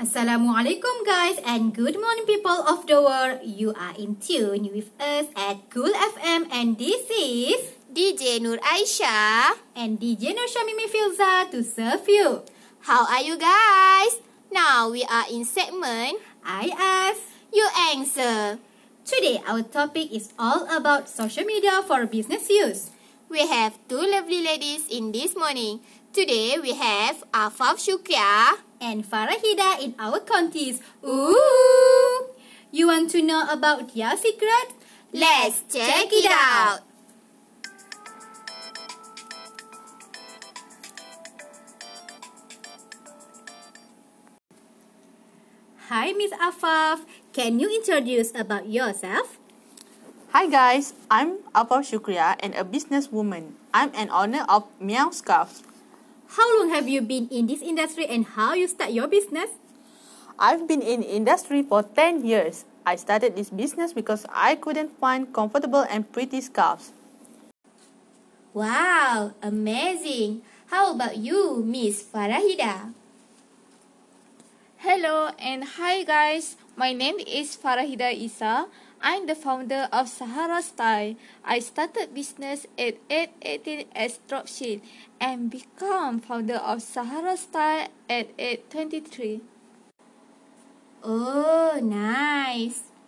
Assalamualaikum guys and good morning people of the world. You are in tune with us at Cool FM and this is DJ Nur Aisyah and DJ Nur Shamimi Filza to serve you. How are you guys? Now we are in segment I ask, You Answer. Today our topic is all about social media for business use. We have two lovely ladies in this morning. Today we have Afaf Shukriya and Farahida in our counties. Ooh! You want to know about their secret? Let's check it out. Hi, Miss Afaf. Can you introduce about yourself? Hi guys, I'm Afaf Shukriya and a businesswoman. I'm an owner of Meow Scarves. How long have you been in this industry and how you start your business? I've been in industry for 10 years. I started this business because I couldn't find comfortable and pretty scarves. Wow, amazing. How about you, Miss Farahida? Hello and hi guys. My name is Farahida Isa. I'm the founder of Sahara Style. I started business at 818 as dropship and become founder of Sahara Style at 823. Oh, nice.